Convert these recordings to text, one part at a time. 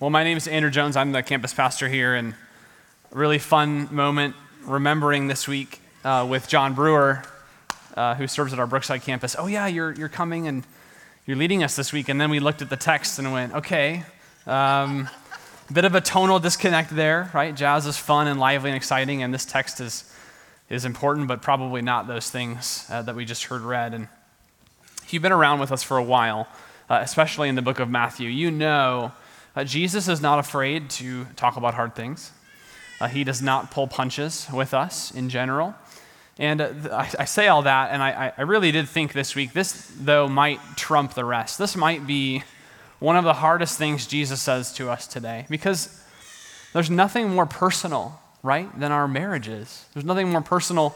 Well, my name is Andrew Jones. I'm the campus pastor here, and a really fun moment remembering this week uh, with John Brewer, uh, who serves at our Brookside campus. Oh, yeah, you're, you're coming and you're leading us this week. And then we looked at the text and went, okay, um, bit of a tonal disconnect there, right? Jazz is fun and lively and exciting, and this text is, is important, but probably not those things uh, that we just heard read. And if you've been around with us for a while, uh, especially in the book of Matthew, you know uh, Jesus is not afraid to talk about hard things. Uh, he does not pull punches with us in general. And uh, I, I, say all that, and I, I really did think this week, this, though, might trump the rest. This might be one of the hardest things Jesus says to us today because there's nothing more personal, right, than our marriages. There's nothing more personal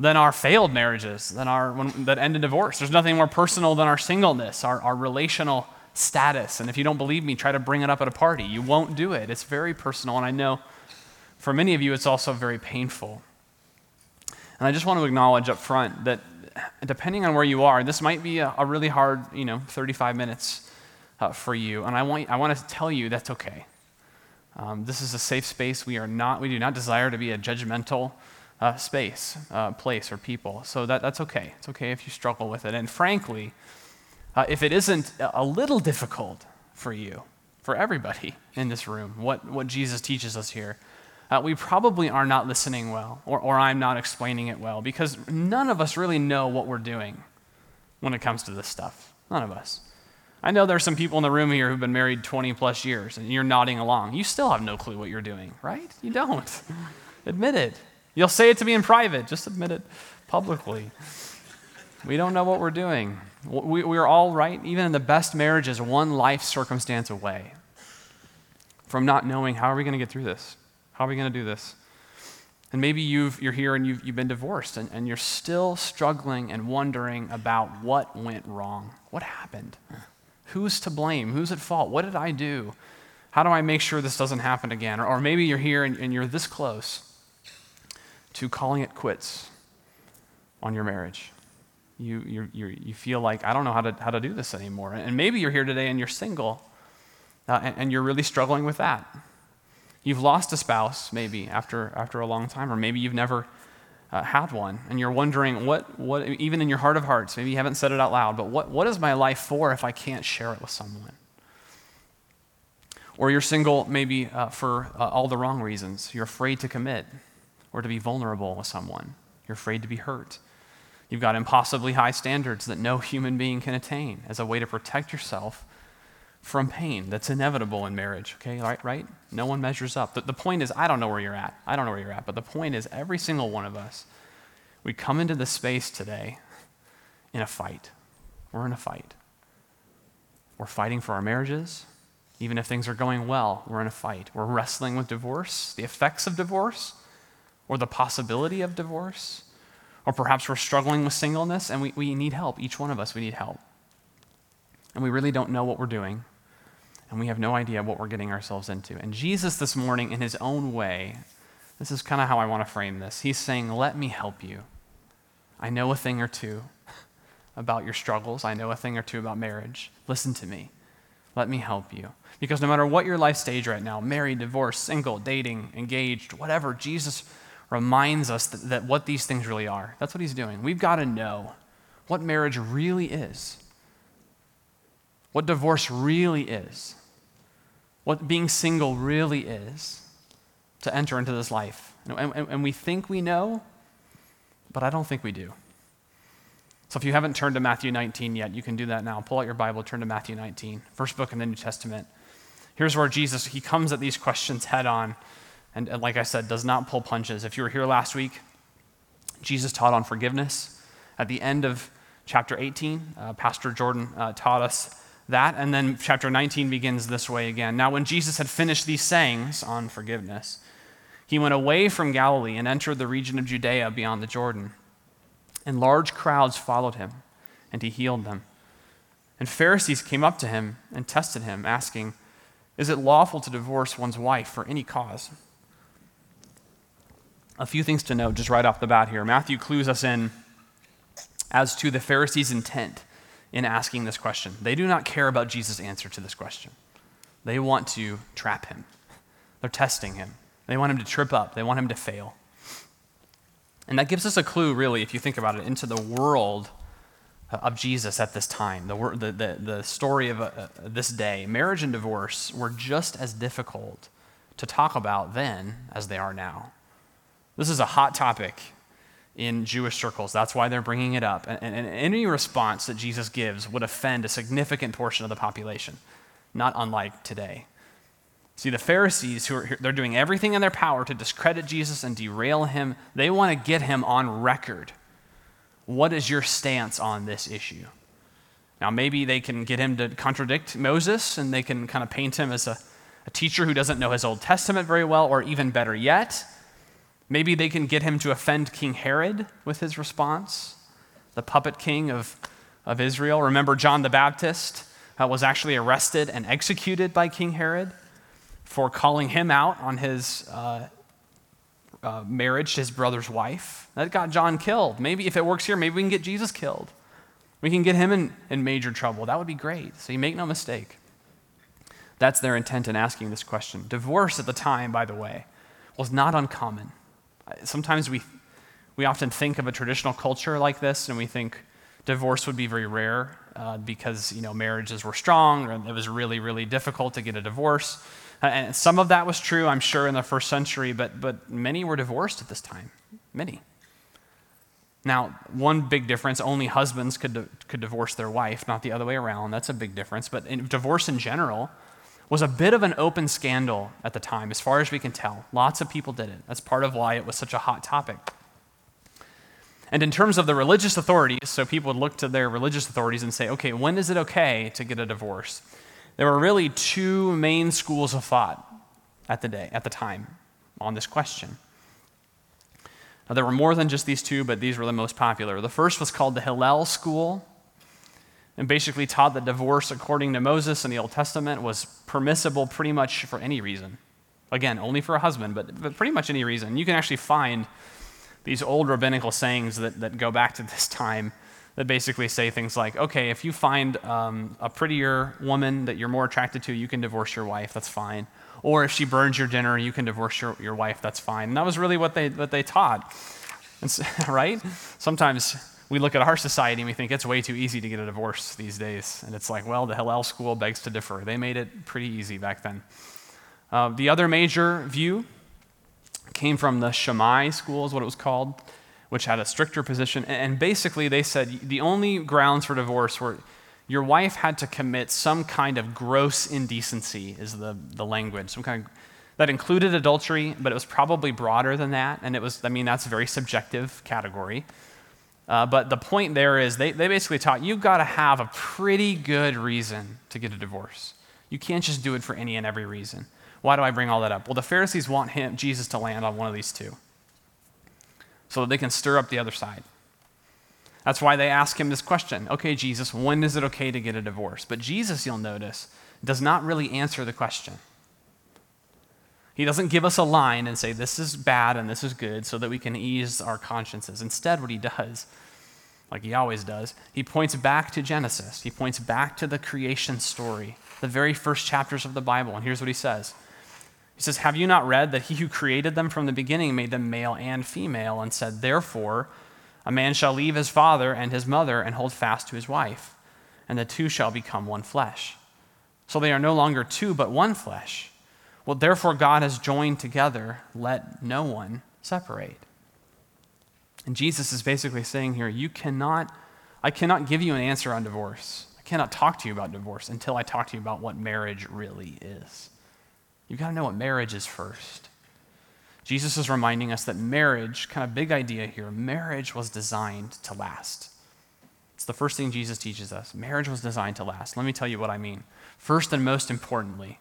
than our failed marriages, than our, when, that end in divorce. There's nothing more personal than our singleness, our, our relational status. And if you don't believe me, try to bring it up at a party. You won't do it. It's very personal, and I know for many of you, it's also very painful. And I just want to acknowledge up front that depending on where you are, this might be a, a really hard, you know, 35 minutes uh, for you. And I want, I want to tell you that's okay. Um, this is a safe space. We are not, we do not desire to be a judgmental uh, space, uh, place, or people. So that, that's okay. It's okay if you struggle with it. And frankly, uh, if it isn't a little difficult for you, for everybody in this room, what, what Jesus teaches us here, uh, we probably are not listening well, or, or I'm not explaining it well, because none of us really know what we're doing when it comes to this stuff. None of us. I know there are some people in the room here who've been married 20 plus years, and you're nodding along. You still have no clue what you're doing, right? You don't. admit it. You'll say it to me in private, just admit it publicly. We don't know what we're doing. We, we are all right, even in the best marriages, one life circumstance away from not knowing how are we going to get through this? How are we going to do this? And maybe you've, you're here and you've, you've been divorced and, and you're still struggling and wondering about what went wrong. What happened? Who's to blame? Who's at fault? What did I do? How do I make sure this doesn't happen again? Or, or maybe you're here and, and you're this close to calling it quits on your marriage. You, you, you feel like, I don't know how to, how to do this anymore. And maybe you're here today and you're single uh, and, and you're really struggling with that. You've lost a spouse, maybe, after, after a long time, or maybe you've never uh, had one, and you're wondering, what, what, even in your heart of hearts, maybe you haven't said it out loud, but what, what is my life for if I can't share it with someone? Or you're single, maybe uh, for uh, all the wrong reasons. You're afraid to commit or to be vulnerable with someone, you're afraid to be hurt. You've got impossibly high standards that no human being can attain as a way to protect yourself from pain that's inevitable in marriage, okay? Right? right? No one measures up. The, the point is, I don't know where you're at. I don't know where you're at. But the point is, every single one of us, we come into this space today in a fight. We're in a fight. We're fighting for our marriages. Even if things are going well, we're in a fight. We're wrestling with divorce, the effects of divorce, or the possibility of divorce. Or perhaps we're struggling with singleness and we, we need help. Each one of us, we need help. And we really don't know what we're doing and we have no idea what we're getting ourselves into. And Jesus, this morning, in his own way, this is kind of how I want to frame this. He's saying, Let me help you. I know a thing or two about your struggles, I know a thing or two about marriage. Listen to me. Let me help you. Because no matter what your life stage right now married, divorced, single, dating, engaged, whatever Jesus reminds us that, that what these things really are. That's what he's doing. We've got to know what marriage really is, what divorce really is what being single really is to enter into this life. And, and, and, we think we know, but I don't think we do. So if you haven't turned to Matthew 19 yet, you can do that now. Pull out your Bible, turn to Matthew 19, first book in the New Testament. Here's where Jesus, he comes at these questions head on, and, and like I said, does not pull punches. If you were here last week, Jesus taught on forgiveness. At the end of chapter 18, uh, Pastor Jordan uh, taught us that. And then chapter 19 begins this way again. Now, when Jesus had finished these sayings on forgiveness, he went away from Galilee and entered the region of Judea beyond the Jordan. And large crowds followed him, and he healed them. And Pharisees came up to him and tested him, asking, Is it lawful to divorce one's wife for any cause? A few things to note just right off the bat here. Matthew clues us in as to the Pharisees' intent in asking this question. They do not care about Jesus' answer to this question. They want to trap him. They're testing him. They want him to trip up, they want him to fail. And that gives us a clue, really, if you think about it, into the world of Jesus at this time, the, the, the, the story of uh, this day. Marriage and divorce were just as difficult to talk about then as they are now. This is a hot topic in Jewish circles. That's why they're bringing it up. And, and, any response that Jesus gives would offend a significant portion of the population, not unlike today. See, the Pharisees, who are they're doing everything in their power to discredit Jesus and derail him, they want to get him on record. What is your stance on this issue? Now, maybe they can get him to contradict Moses and they can kind of paint him as a, a teacher who doesn't know his Old Testament very well, or even better yet, maybe they can get him to offend King Herod with his response, the puppet king of, of Israel. Remember, John the Baptist uh, was actually arrested and executed by King Herod for calling him out on his uh, uh, marriage to his brother's wife. That got John killed. Maybe if it works here, maybe we can get Jesus killed. We can get him in, in major trouble. That would be great. So you make no mistake. That's their intent in asking this question. Divorce at the time, by the way, was not uncommon. Sometimes we, we often think of a traditional culture like this and we think divorce would be very rare uh, because you know marriages were strong and it was really, really difficult to get a divorce. Uh, and some of that was true, I'm sure, in the first century, but, but many were divorced at this time. Many. Now, one big difference only husbands could, could divorce their wife, not the other way around. That's a big difference. But in, divorce in general was a bit of an open scandal at the time, as far as we can tell. Lots of people did it. That's part of why it was such a hot topic. And in terms of the religious authorities, so people would look to their religious authorities and say, okay, when is it okay to get a divorce? There were really two main schools of thought at the day, at the time, on this question. Now, there were more than just these two, but these were the most popular. The first was called the Hillel school, and basically taught that divorce, according to Moses in the Old Testament, was permissible pretty much for any reason. Again, only for a husband, but, but pretty much any reason. You can actually find these old rabbinical sayings that, that go back to this time that basically say things like, okay, if you find um, a prettier woman that you're more attracted to, you can divorce your wife, that's fine. Or if she burns your dinner, you can divorce your, your wife, that's fine. And that was really what they, what they taught, so, right? Sometimes we look at our society and we think it's way too easy to get a divorce these days. And it's like, well, the Hillel school begs to differ. They made it pretty easy back then. Uh, the other major view came from the Shammai school, is what it was called which had a stricter position. And basically, they said the only grounds for divorce were your wife had to commit some kind of gross indecency, is the, the language. Some kind of, that included adultery, but it was probably broader than that. And it was, I mean, that's a very subjective category. Uh, but the point there is they, they basically taught you've got to have a pretty good reason to get a divorce. You can't just do it for any and every reason. Why do I bring all that up? Well, the Pharisees want him, Jesus to land on one of these two so that they can stir up the other side. That's why they ask him this question Okay, Jesus, when is it okay to get a divorce? But Jesus, you'll notice, does not really answer the question. He doesn't give us a line and say, This is bad and this is good, so that we can ease our consciences. Instead, what he does, like he always does, he points back to Genesis. He points back to the creation story, the very first chapters of the Bible. And here's what he says he says, Have you not read that he who created them from the beginning made them male and female, and said, Therefore, a man shall leave his father and his mother and hold fast to his wife, and the two shall become one flesh. So they are no longer two, but one flesh. Well, therefore, God has joined together, let no one separate. And Jesus is basically saying here, You cannot, I cannot give you an answer on divorce. I cannot talk to you about divorce until I talk to you about what marriage really is. You've got to know what marriage is first. Jesus is reminding us that marriage, kind of big idea here, marriage was designed to last. It's the first thing Jesus teaches us. Marriage was designed to last. Let me tell you what I mean. First and most importantly,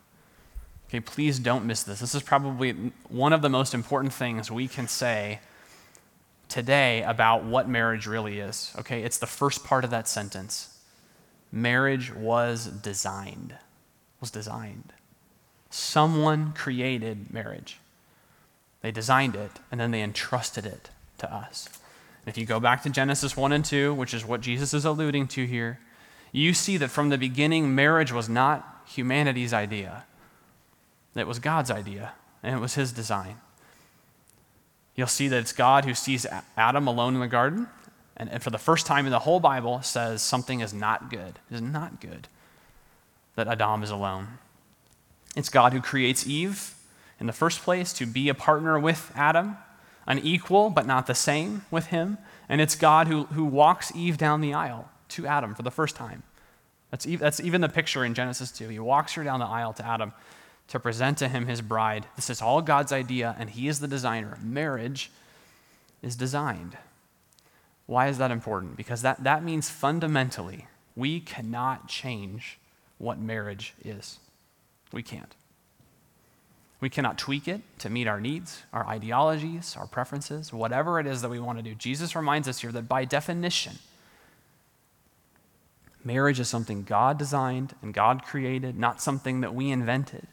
okay, please don't miss this. This is probably one of the most important things we can say today about what marriage really is. Okay, it's the first part of that sentence. Marriage was designed. Was designed. Someone created marriage. They designed it, and then they entrusted it to us. And if you go back to Genesis 1 and 2, which is what Jesus is alluding to here, you see that from the beginning, marriage was not humanity's idea. It was God's idea, and it was his design. You'll see that it's God who sees Adam alone in the garden, and for the first time in the whole Bible says something is not good. It is not good that Adam is alone. It's God who creates Eve in the first place to be a partner with Adam, an equal but not the same with him. And it's God who, who walks Eve down the aisle to Adam for the first time. That's, that's even the picture in Genesis 2. He walks her down the aisle to Adam to present to him his bride. This is all God's idea, and he is the designer. Marriage is designed. Why is that important? Because that, that means fundamentally we cannot change what marriage is. We can't. We cannot tweak it to meet our needs, our ideologies, our preferences, whatever it is that we want to do. Jesus reminds us here that by definition, marriage is something God designed and God created, not something that we invented,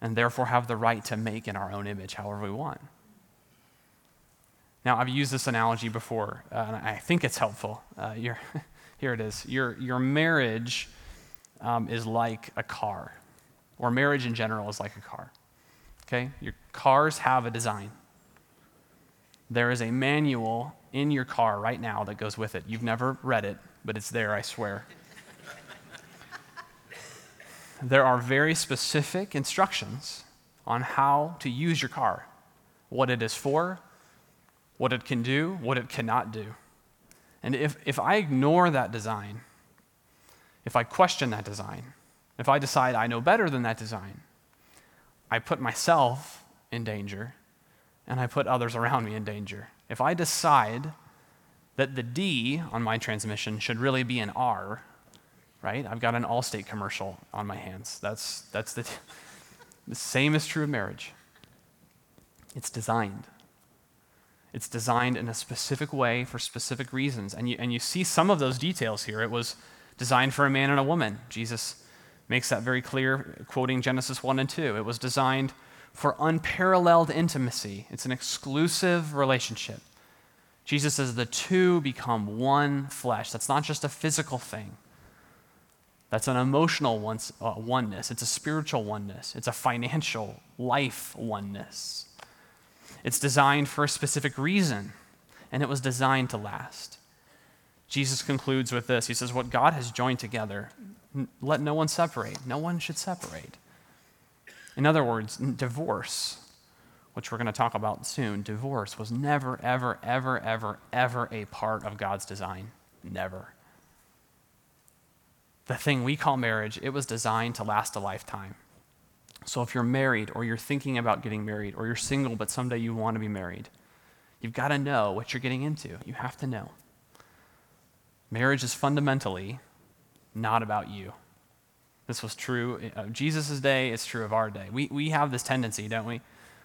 and therefore have the right to make in our own image however we want. Now, I've used this analogy before, uh, and I think it's helpful. Uh, here it is. Your, your marriage um, is like a car, or marriage in general is like a car. Okay? Your cars have a design. There is a manual in your car right now that goes with it. You've never read it, but it's there, I swear. There are very specific instructions on how to use your car, what it is for, what it can do, what it cannot do. And if, if I ignore that design, if I question that design, if I decide I know better than that design, I put myself in danger and I put others around me in danger. If I decide that the D on my transmission should really be an R, right? I've got an Allstate commercial on my hands. That's, that's the, the same is true of marriage. It's designed. It's designed in a specific way for specific reasons. And you, and you see some of those details here. It was designed for a man and a woman. Jesus makes that very clear, quoting Genesis 1 and 2. It was designed for unparalleled intimacy, it's an exclusive relationship. Jesus says the two become one flesh. That's not just a physical thing. That's an emotional uh, oneness. It's a spiritual oneness. It's a financial life oneness. It's designed for a specific reason, and it was designed to last. Jesus concludes with this He says, What God has joined together, let no one separate. No one should separate. In other words, divorce, which we're going to talk about soon, divorce was never, ever, ever, ever, ever a part of God's design. Never. The thing we call marriage, it was designed to last a lifetime. So if you're married or you're thinking about getting married or you're single but someday you want to be married, you've got to know what you're getting into. You have to know. Marriage is fundamentally not about you. This was true of Jesus' day, it's true of our day. We, we have this tendency, don't we?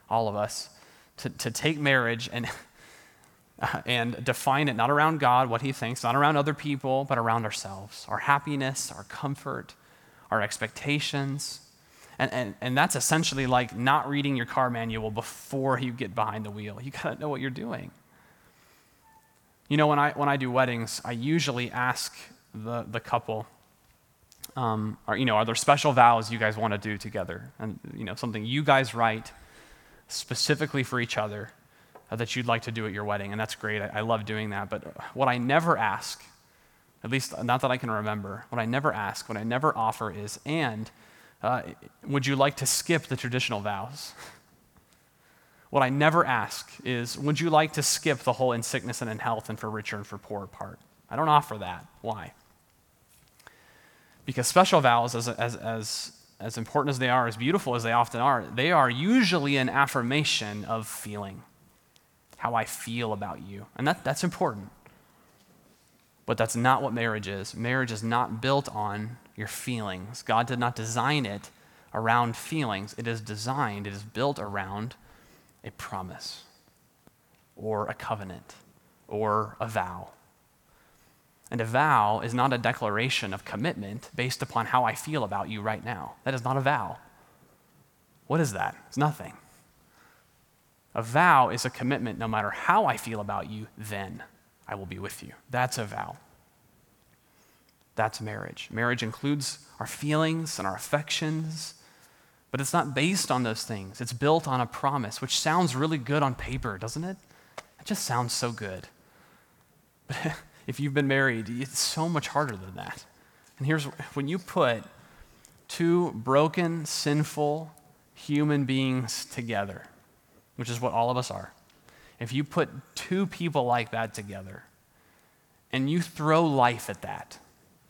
All of us, to, to take marriage and, and define it not around God, what He thinks, not around other people, but around ourselves, our happiness, our comfort, our expectations. And, and, and that's essentially like not reading your car manual before you get behind the wheel. You got to know what you're doing. You know, when I, when I do weddings, I usually ask the, the couple, um, are, you know, are there special vows you guys want to do together? And, you know, something you guys write specifically for each other that you'd like to do at your wedding. And that's great. I, I love doing that. But what I never ask, at least not that I can remember, what I never ask, what I never offer is, and uh, would you like to skip the traditional vows? What I never ask is, would you like to skip the whole in sickness and in health and for richer and for poorer part? I don't offer that. Why? Because special vows, as, as, as, as important as they are, as beautiful as they often are, they are usually an affirmation of feeling, how I feel about you. And that, that's important. But that's not what marriage is. Marriage is not built on your feelings. God did not design it around feelings, it is designed, it is built around a promise or a covenant or a vow. And a vow is not a declaration of commitment based upon how I feel about you right now. That is not a vow. What is that? It's nothing. A vow is a commitment no matter how I feel about you, then I will be with you. That's a vow. That's marriage. Marriage includes our feelings and our affections, but it's not based on those things. It's built on a promise, which sounds really good on paper, doesn't it? It just sounds so good. But if you've been married, it's so much harder than that. And here's when you put two broken, sinful human beings together, which is what all of us are, if you put two people like that together and you throw life at that,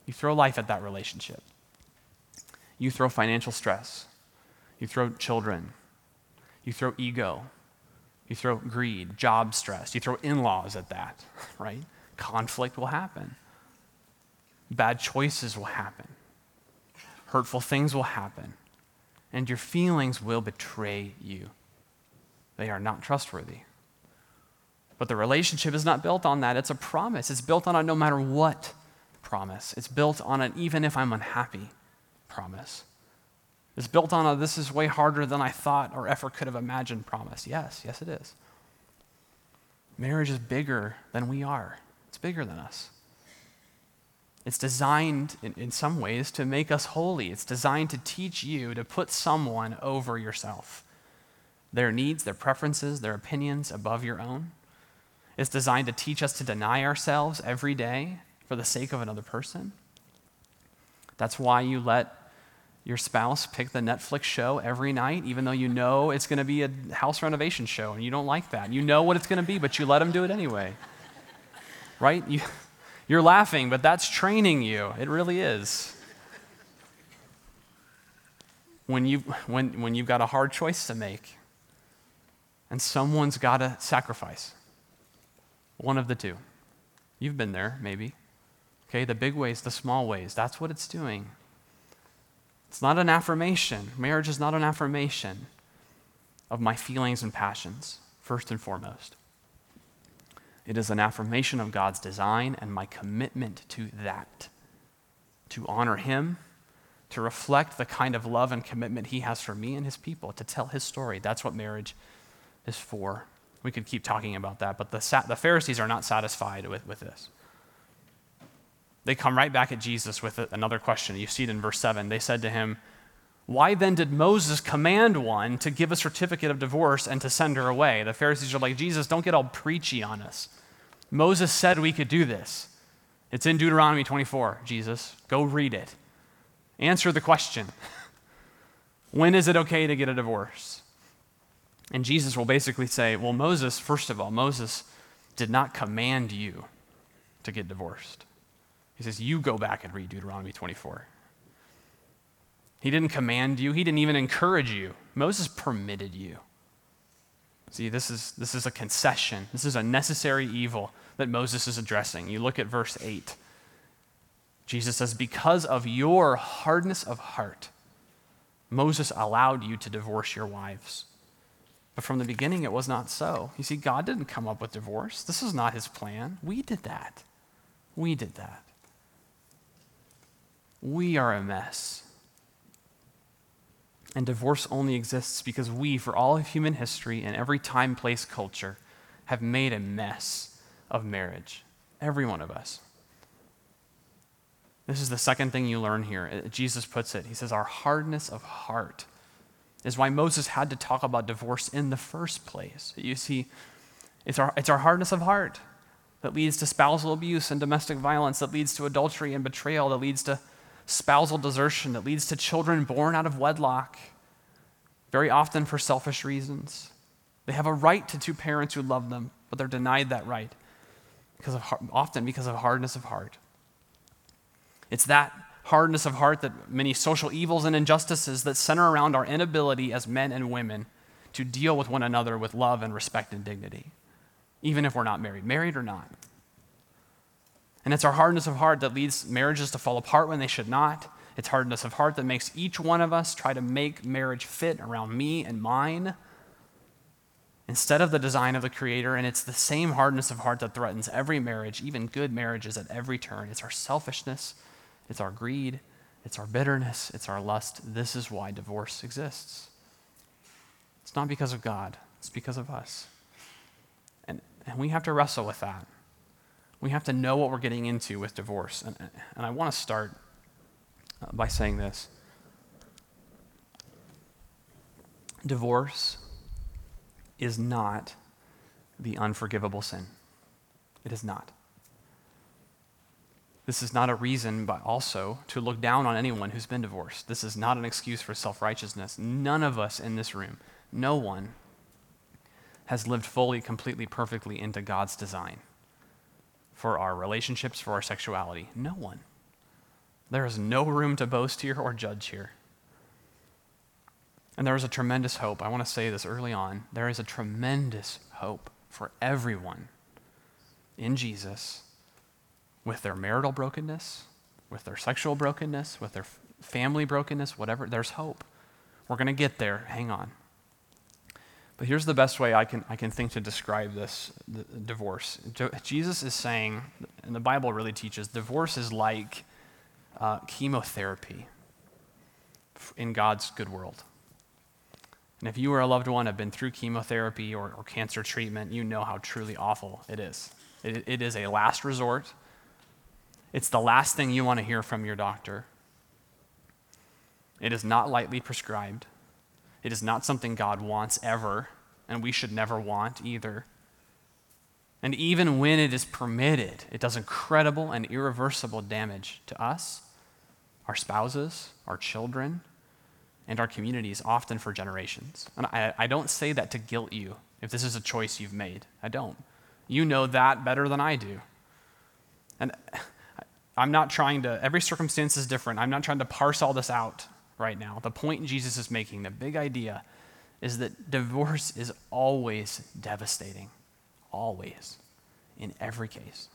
you throw life at that relationship, you throw financial stress, you throw children, you throw ego, you throw greed, job stress, you throw in laws at that, right? Conflict will happen. Bad choices will happen. Hurtful things will happen. And your feelings will betray you. They are not trustworthy. But the relationship is not built on that. It's a promise. It's built on a no matter what promise. It's built on an even if I'm unhappy promise. It's built on a this is way harder than I thought or ever could have imagined promise. Yes, yes, it is. Marriage is bigger than we are, it's bigger than us. It's designed in, in some ways to make us holy. It's designed to teach you to put someone over yourself, their needs, their preferences, their opinions above your own. It's designed to teach us to deny ourselves every day for the sake of another person. That's why you let your spouse pick the Netflix show every night, even though you know it's going to be a house renovation show and you don't like that. You know what it's going to be, but you let them do it anyway. right? You, you're laughing, but that's training you. It really is. When, you, when, when you've got a hard choice to make and someone's got to sacrifice, one of the two. You've been there, maybe. Okay, the big ways, the small ways, that's what it's doing. It's not an affirmation. Marriage is not an affirmation of my feelings and passions, first and foremost. It is an affirmation of God's design and my commitment to that, to honor Him, to reflect the kind of love and commitment He has for me and His people, to tell His story. That's what marriage is for. We could keep talking about that, but the, the Pharisees are not satisfied with, with this they come right back at Jesus with another question. You see it in verse 7. They said to him, Why then did Moses command one to give a certificate of divorce and to send her away? The Pharisees are like, Jesus, don't get all preachy on us. Moses said we could do this. It's in Deuteronomy 24, Jesus. Go read it. Answer the question When is it okay to get a divorce? And Jesus will basically say, Well, Moses, first of all, Moses did not command you to get divorced. He says, You go back and read Deuteronomy 24. He didn't command you, he didn't even encourage you. Moses permitted you. See, this is, this is a concession. This is a necessary evil that Moses is addressing. You look at verse 8. Jesus says, Because of your hardness of heart, Moses allowed you to divorce your wives. But from the beginning, it was not so. You see, God didn't come up with divorce. This is not his plan. We did that. We did that we are a mess. And divorce only exists because we, for all of human history and every time, place, culture, have made a mess of marriage. Every one of us. This is the second thing you learn here. Uh, Jesus puts it. He says, Our hardness of heart is why Moses had to talk about divorce in the first place. You see, it's our, it's our hardness of heart that leads to spousal abuse and domestic violence, that leads to adultery and betrayal, that leads to spousal desertion that leads to children born out of wedlock, very often for selfish reasons. They have a right to two parents who love them, but they're denied that right because of, often because of hardness of heart. It's that hardness of heart that many social evils and injustices that center around our inability as men and women to deal with one another with love and respect and dignity, even if we're not married, married or not. And it's our hardness of heart that leads marriages to fall apart when they should not. It's hardness of heart that makes each one of us try to make marriage fit around me and mine instead of the design of the Creator. And it's the same hardness of heart that threatens every marriage, even good marriages at every turn. It's our selfishness, it's our greed, it's our bitterness, it's our lust. This is why divorce exists. It's not because of God, it's because of us. And, and we have to wrestle with that. We have to know what we're getting into with divorce. And, and I want to start uh, by saying this divorce is not the unforgivable sin. It is not. This is not a reason, but also to look down on anyone who's been divorced. This is not an excuse for self righteousness. None of us in this room, no one, has lived fully, completely, perfectly into God's design for our relationships, for our sexuality. No one. There is no room to boast here or judge here. And there is a tremendous hope. I want to say this early on. There is a tremendous hope for everyone in Jesus with their marital brokenness, with their sexual brokenness, with their family brokenness, whatever. There's hope. We're going to get there. Hang on. But here's the best way I can, I can think to describe this divorce. Jesus is saying, and the Bible really teaches, divorce is like uh, chemotherapy in God's good world. And if you or a loved one have been through chemotherapy or, or cancer treatment, you know how truly awful it is. It, it is a last resort. It's the last thing you want to hear from your doctor. It is not lightly prescribed. It is not something God wants ever, and we should never want either. And even when it is permitted, it does incredible and irreversible damage to us, our spouses, our children, and our communities, often for generations. And I, I don't say that to guilt you if this is a choice you've made. I don't. You know that better than I do. And I'm not trying to, every circumstance is different. I'm not trying to parse all this out right now. The point Jesus is making, the big idea, is that divorce is always devastating. Always. In every case.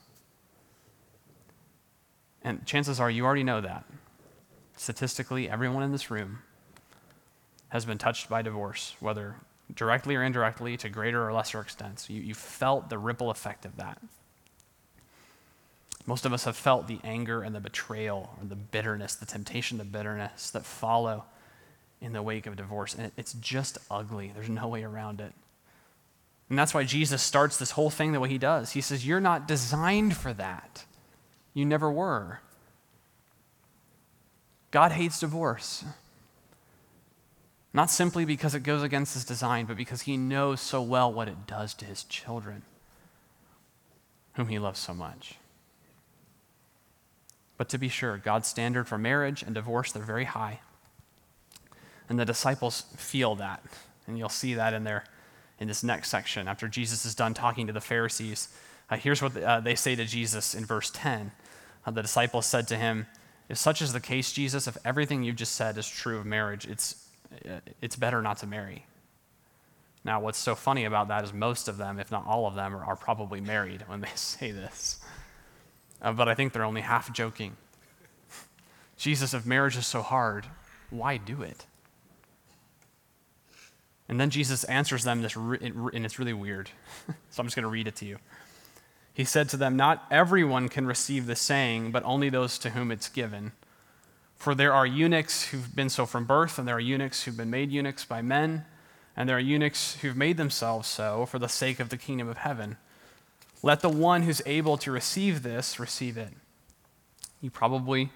And chances are you already know that. Statistically, everyone in this room has been touched by divorce, whether directly or indirectly to greater or lesser extents. You, you felt the ripple effect of that. Most of us have felt the anger and the betrayal or the bitterness, the temptation to bitterness that follow in the wake of divorce. And it's just ugly. There's no way around it. And that's why Jesus starts this whole thing the way he does. He says, You're not designed for that. You never were. God hates divorce. Not simply because it goes against his design, but because he knows so well what it does to his children, whom he loves so much. But to be sure, God's standard for marriage and divorce, they're very high. And the disciples feel that. And you'll see that in their in this next section. After Jesus is done talking to the Pharisees, uh, here's what uh, they say to Jesus in verse 10. Uh, the disciples said to him, If such is the case, Jesus, if everything you've just said is true of marriage, it's, uh, it's better not to marry. Now, what's so funny about that is most of them, if not all of them, are, are probably married when they say this uh, but I think they're only half joking. Jesus, if marriage is so hard, why do it? And then Jesus answers them this, and it's really weird. so I'm just going to read it to you. He said to them, Not everyone can receive the saying, but only those to whom it's given. For there are eunuchs who've been so from birth, and there are eunuchs who've been made eunuchs by men, and there are eunuchs who've made themselves so for the sake of the kingdom of heaven. Let the one who's able to receive this receive it. You probably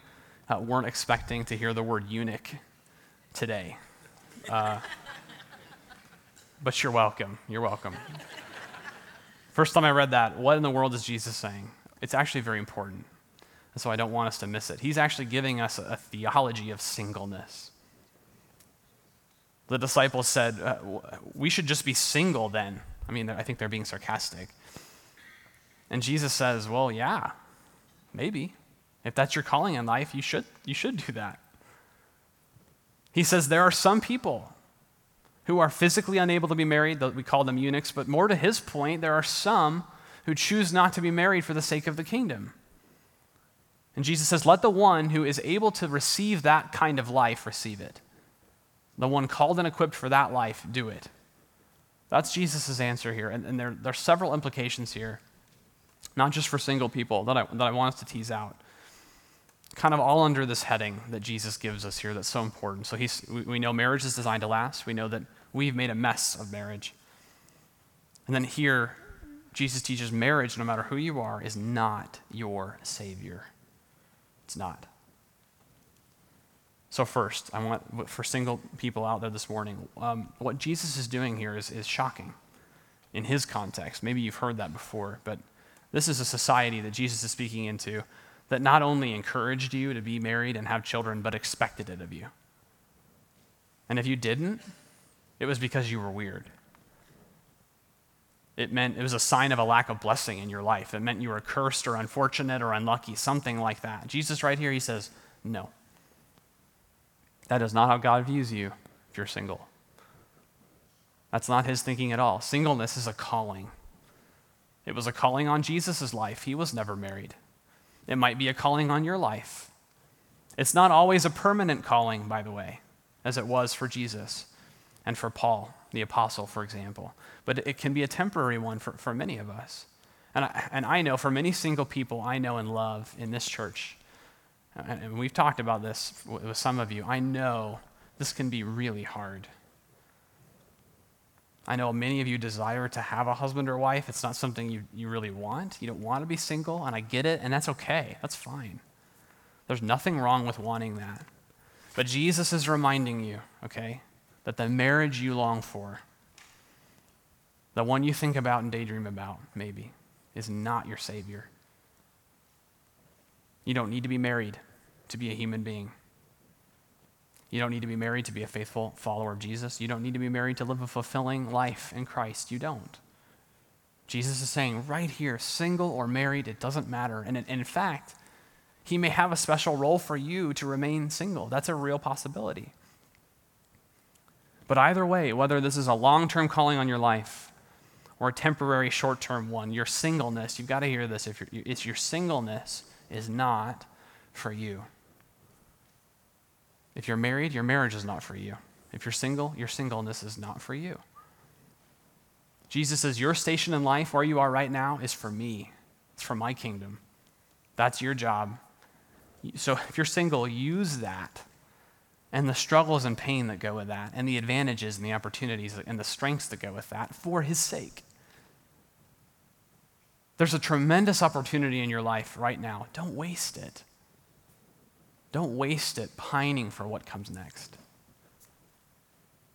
uh, weren't expecting to hear the word eunuch today. Uh, but you're welcome. You're welcome. First time I read that, what in the world is Jesus saying? It's actually very important. And so I don't want us to miss it. He's actually giving us a, a theology of singleness. The disciples said, uh, We should just be single then. I mean, I think they're being sarcastic. And Jesus says, Well, yeah, maybe. If that's your calling in life, you should, you should do that. He says there are some people who are physically unable to be married, we call them eunuchs, but more to his point, there are some who choose not to be married for the sake of the kingdom. And Jesus says, Let the one who is able to receive that kind of life receive it. The one called and equipped for that life, do it. That's Jesus' answer here. And, and there, there are several implications here not just for single people, that I, that I want us to tease out. Kind of all under this heading that Jesus gives us here that's so important. So he's, we, we know marriage is designed to last. We know that we've made a mess of marriage. And then here, Jesus teaches marriage, no matter who you are, is not your Savior. It's not. So, first, I want for single people out there this morning, um, what Jesus is doing here is, is shocking in his context. Maybe you've heard that before, but this is a society that Jesus is speaking into that not only encouraged you to be married and have children, but expected it of you. And if you didn't, it was because you were weird. It meant it was a sign of a lack of blessing in your life. It meant you were cursed or unfortunate or unlucky, something like that. Jesus, right here, he says, No. That is not how God views you if you're single. That's not his thinking at all. Singleness is a calling. It was a calling on Jesus' life. He was never married. It might be a calling on your life. It's not always a permanent calling, by the way, as it was for Jesus and for Paul, the apostle, for example. But it can be a temporary one for, for many of us. And I, and I know for many single people I know and love in this church, and we've talked about this with some of you, I know this can be really hard. I know many of you desire to have a husband or wife. It's not something you, you really want. You don't want to be single, and I get it, and that's okay. That's fine. There's nothing wrong with wanting that. But Jesus is reminding you, okay, that the marriage you long for, the one you think about and daydream about, maybe, is not your Savior. You don't need to be married to be a human being. You don't need to be married to be a faithful follower of Jesus. You don't need to be married to live a fulfilling life in Christ. You don't. Jesus is saying right here, single or married, it doesn't matter. And in, fact, he may have a special role for you to remain single. That's a real possibility. But either way, whether this is a long term calling on your life or a temporary short term one, your singleness, you've got to hear this. If it's your singleness is not for you. If you're married, your marriage is not for you. If you're single, your singleness is not for you. Jesus says, Your station in life, where you are right now, is for me. It's for my kingdom. That's your job. So if you're single, use that and the struggles and pain that go with that, and the advantages and the opportunities and the strengths that go with that for His sake. There's a tremendous opportunity in your life right now. Don't waste it. Don't waste it pining for what comes next.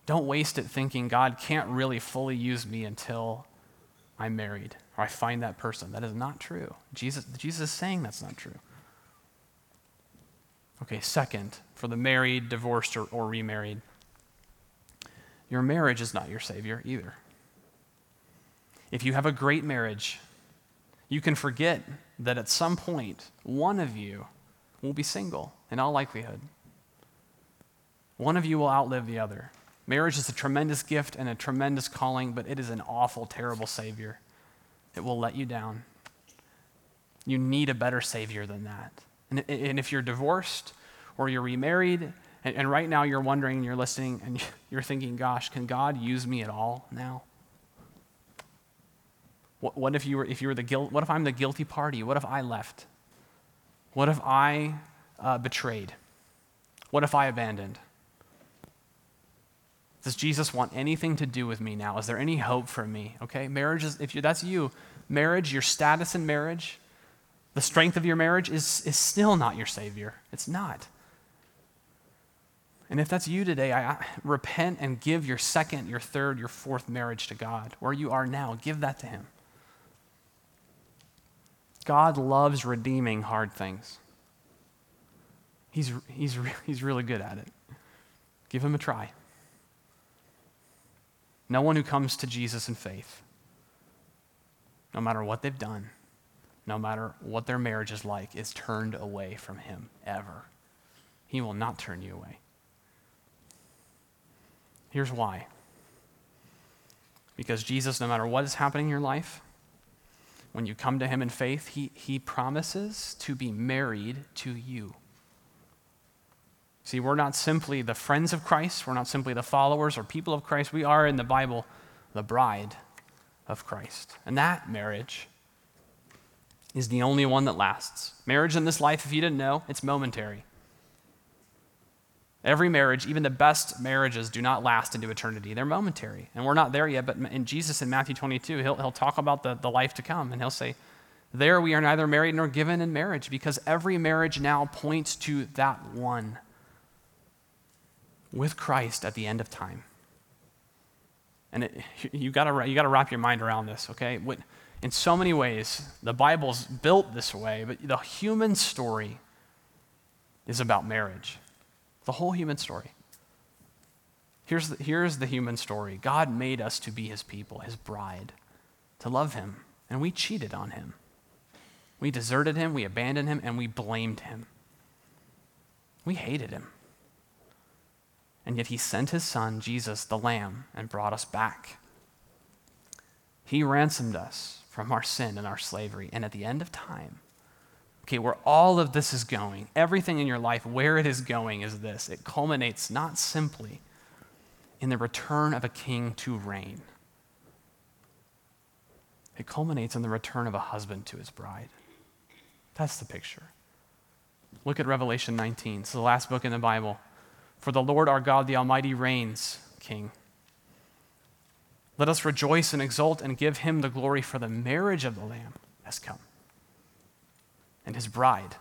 Don't waste it thinking God can't really fully use me until I'm married or I find that person. That is not true. Jesus, Jesus is saying that's not true. Okay, second, for the married, divorced, or, or remarried, your marriage is not your Savior either. If you have a great marriage, you can forget that at some point, one of you will be single in all likelihood. One of you will outlive the other. Marriage is a tremendous gift and a tremendous calling, but it is an awful, terrible Savior. It will let you down. You need a better Savior than that. And, and if you're divorced or you're remarried, and, and right now you're wondering, you're listening, and you're thinking, gosh, can God use me at all now? What, what if you were, if you were the guilt, what if I'm the guilty party? What if I left? What if I uh, betrayed? What if I abandoned? Does Jesus want anything to do with me now? Is there any hope for me? Okay, marriage is, if you, that's you, marriage, your status in marriage, the strength of your marriage is, is still not your Savior. It's not. And if that's you today, I, I, repent and give your second, your third, your fourth marriage to God. Where you are now, give that to Him. God loves redeeming hard things. He's, he's, he's really good at it. Give him a try. No one who comes to Jesus in faith, no matter what they've done, no matter what their marriage is like, is turned away from him ever. He will not turn you away. Here's why. Because Jesus, no matter what is happening in your life, when you come to him in faith, he, he promises to be married to you. See, we're not simply the friends of Christ, we're not simply the followers or people of Christ. We are in the Bible the bride of Christ. And that marriage is the only one that lasts. Marriage in this life, if you didn't know, it's momentary. Every marriage, even the best marriages, do not last into eternity. They're momentary. And we're not there yet, but in Jesus in Matthew 22, he'll, he'll talk about the, the life to come, and he'll say, There we are neither married nor given in marriage, because every marriage now points to that one with Christ at the end of time. And it, you got you got to wrap your mind around this, okay? In so many ways, the Bible's built this way, but the human story is about marriage. The whole human story. Here's the, here's the human story God made us to be his people, his bride, to love him, and we cheated on him. We deserted him, we abandoned him, and we blamed him. We hated him. And yet he sent his son, Jesus, the Lamb, and brought us back. He ransomed us from our sin and our slavery. And at the end of time, okay, where all of this is going, everything in your life, where it is going is this it culminates not simply in the return of a king to reign, it culminates in the return of a husband to his bride. That's the picture. Look at Revelation 19. It's the last book in the Bible. For the Lord our God, the Almighty, reigns, King. Let us rejoice and exult and give him the glory, for the marriage of the Lamb has come. And his bride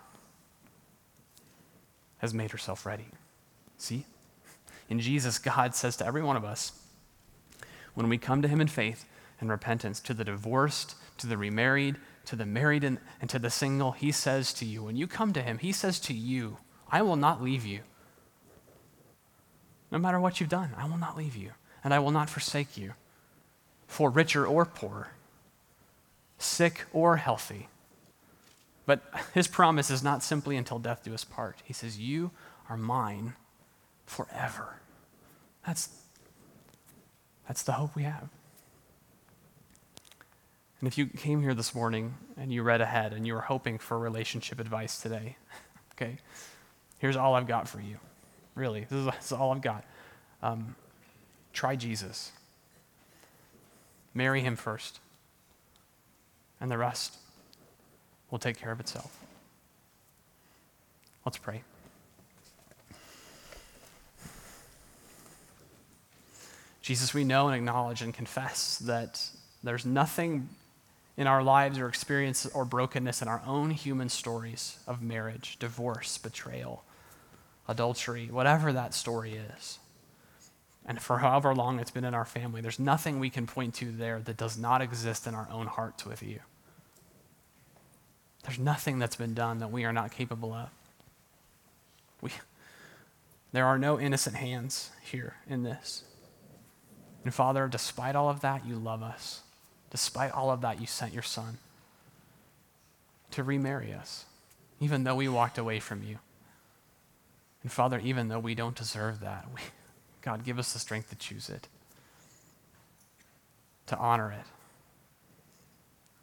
has made herself ready. See? In Jesus, God says to every one of us, when we come to him in faith and repentance, to the divorced, to the remarried, to the married, and, and to the single, he says to you, when you come to him, he says to you, I will not leave you. No matter what you've done, I will not leave you, and I will not forsake you, for richer or poorer, sick or healthy. But his promise is not simply until death do us part. He says, You are mine forever. That's, that's the hope we have. And if you came here this morning and you read ahead and you were hoping for relationship advice today, okay, here's all I've got for you. Really, this is, this is all I've got. Um, try Jesus. Marry him first. And the rest will take care of itself. Let's pray. Jesus, we know and acknowledge and confess that there's nothing in our lives or experience or brokenness in our own human stories of marriage, divorce, betrayal, adultery, whatever that story is. And for however long it's been in our family, there's nothing we can point to there that does not exist in our own hearts with you. There's nothing that's been done that we are not capable of. We, there are no innocent hands here in this. And Father, despite all of that, you love us. Despite all of that, you sent your Son to remarry us, even though we walked away from you. And Father, even though we don't deserve that, we, God, give us the strength to choose it, to honor it,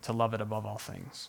to love it above all things.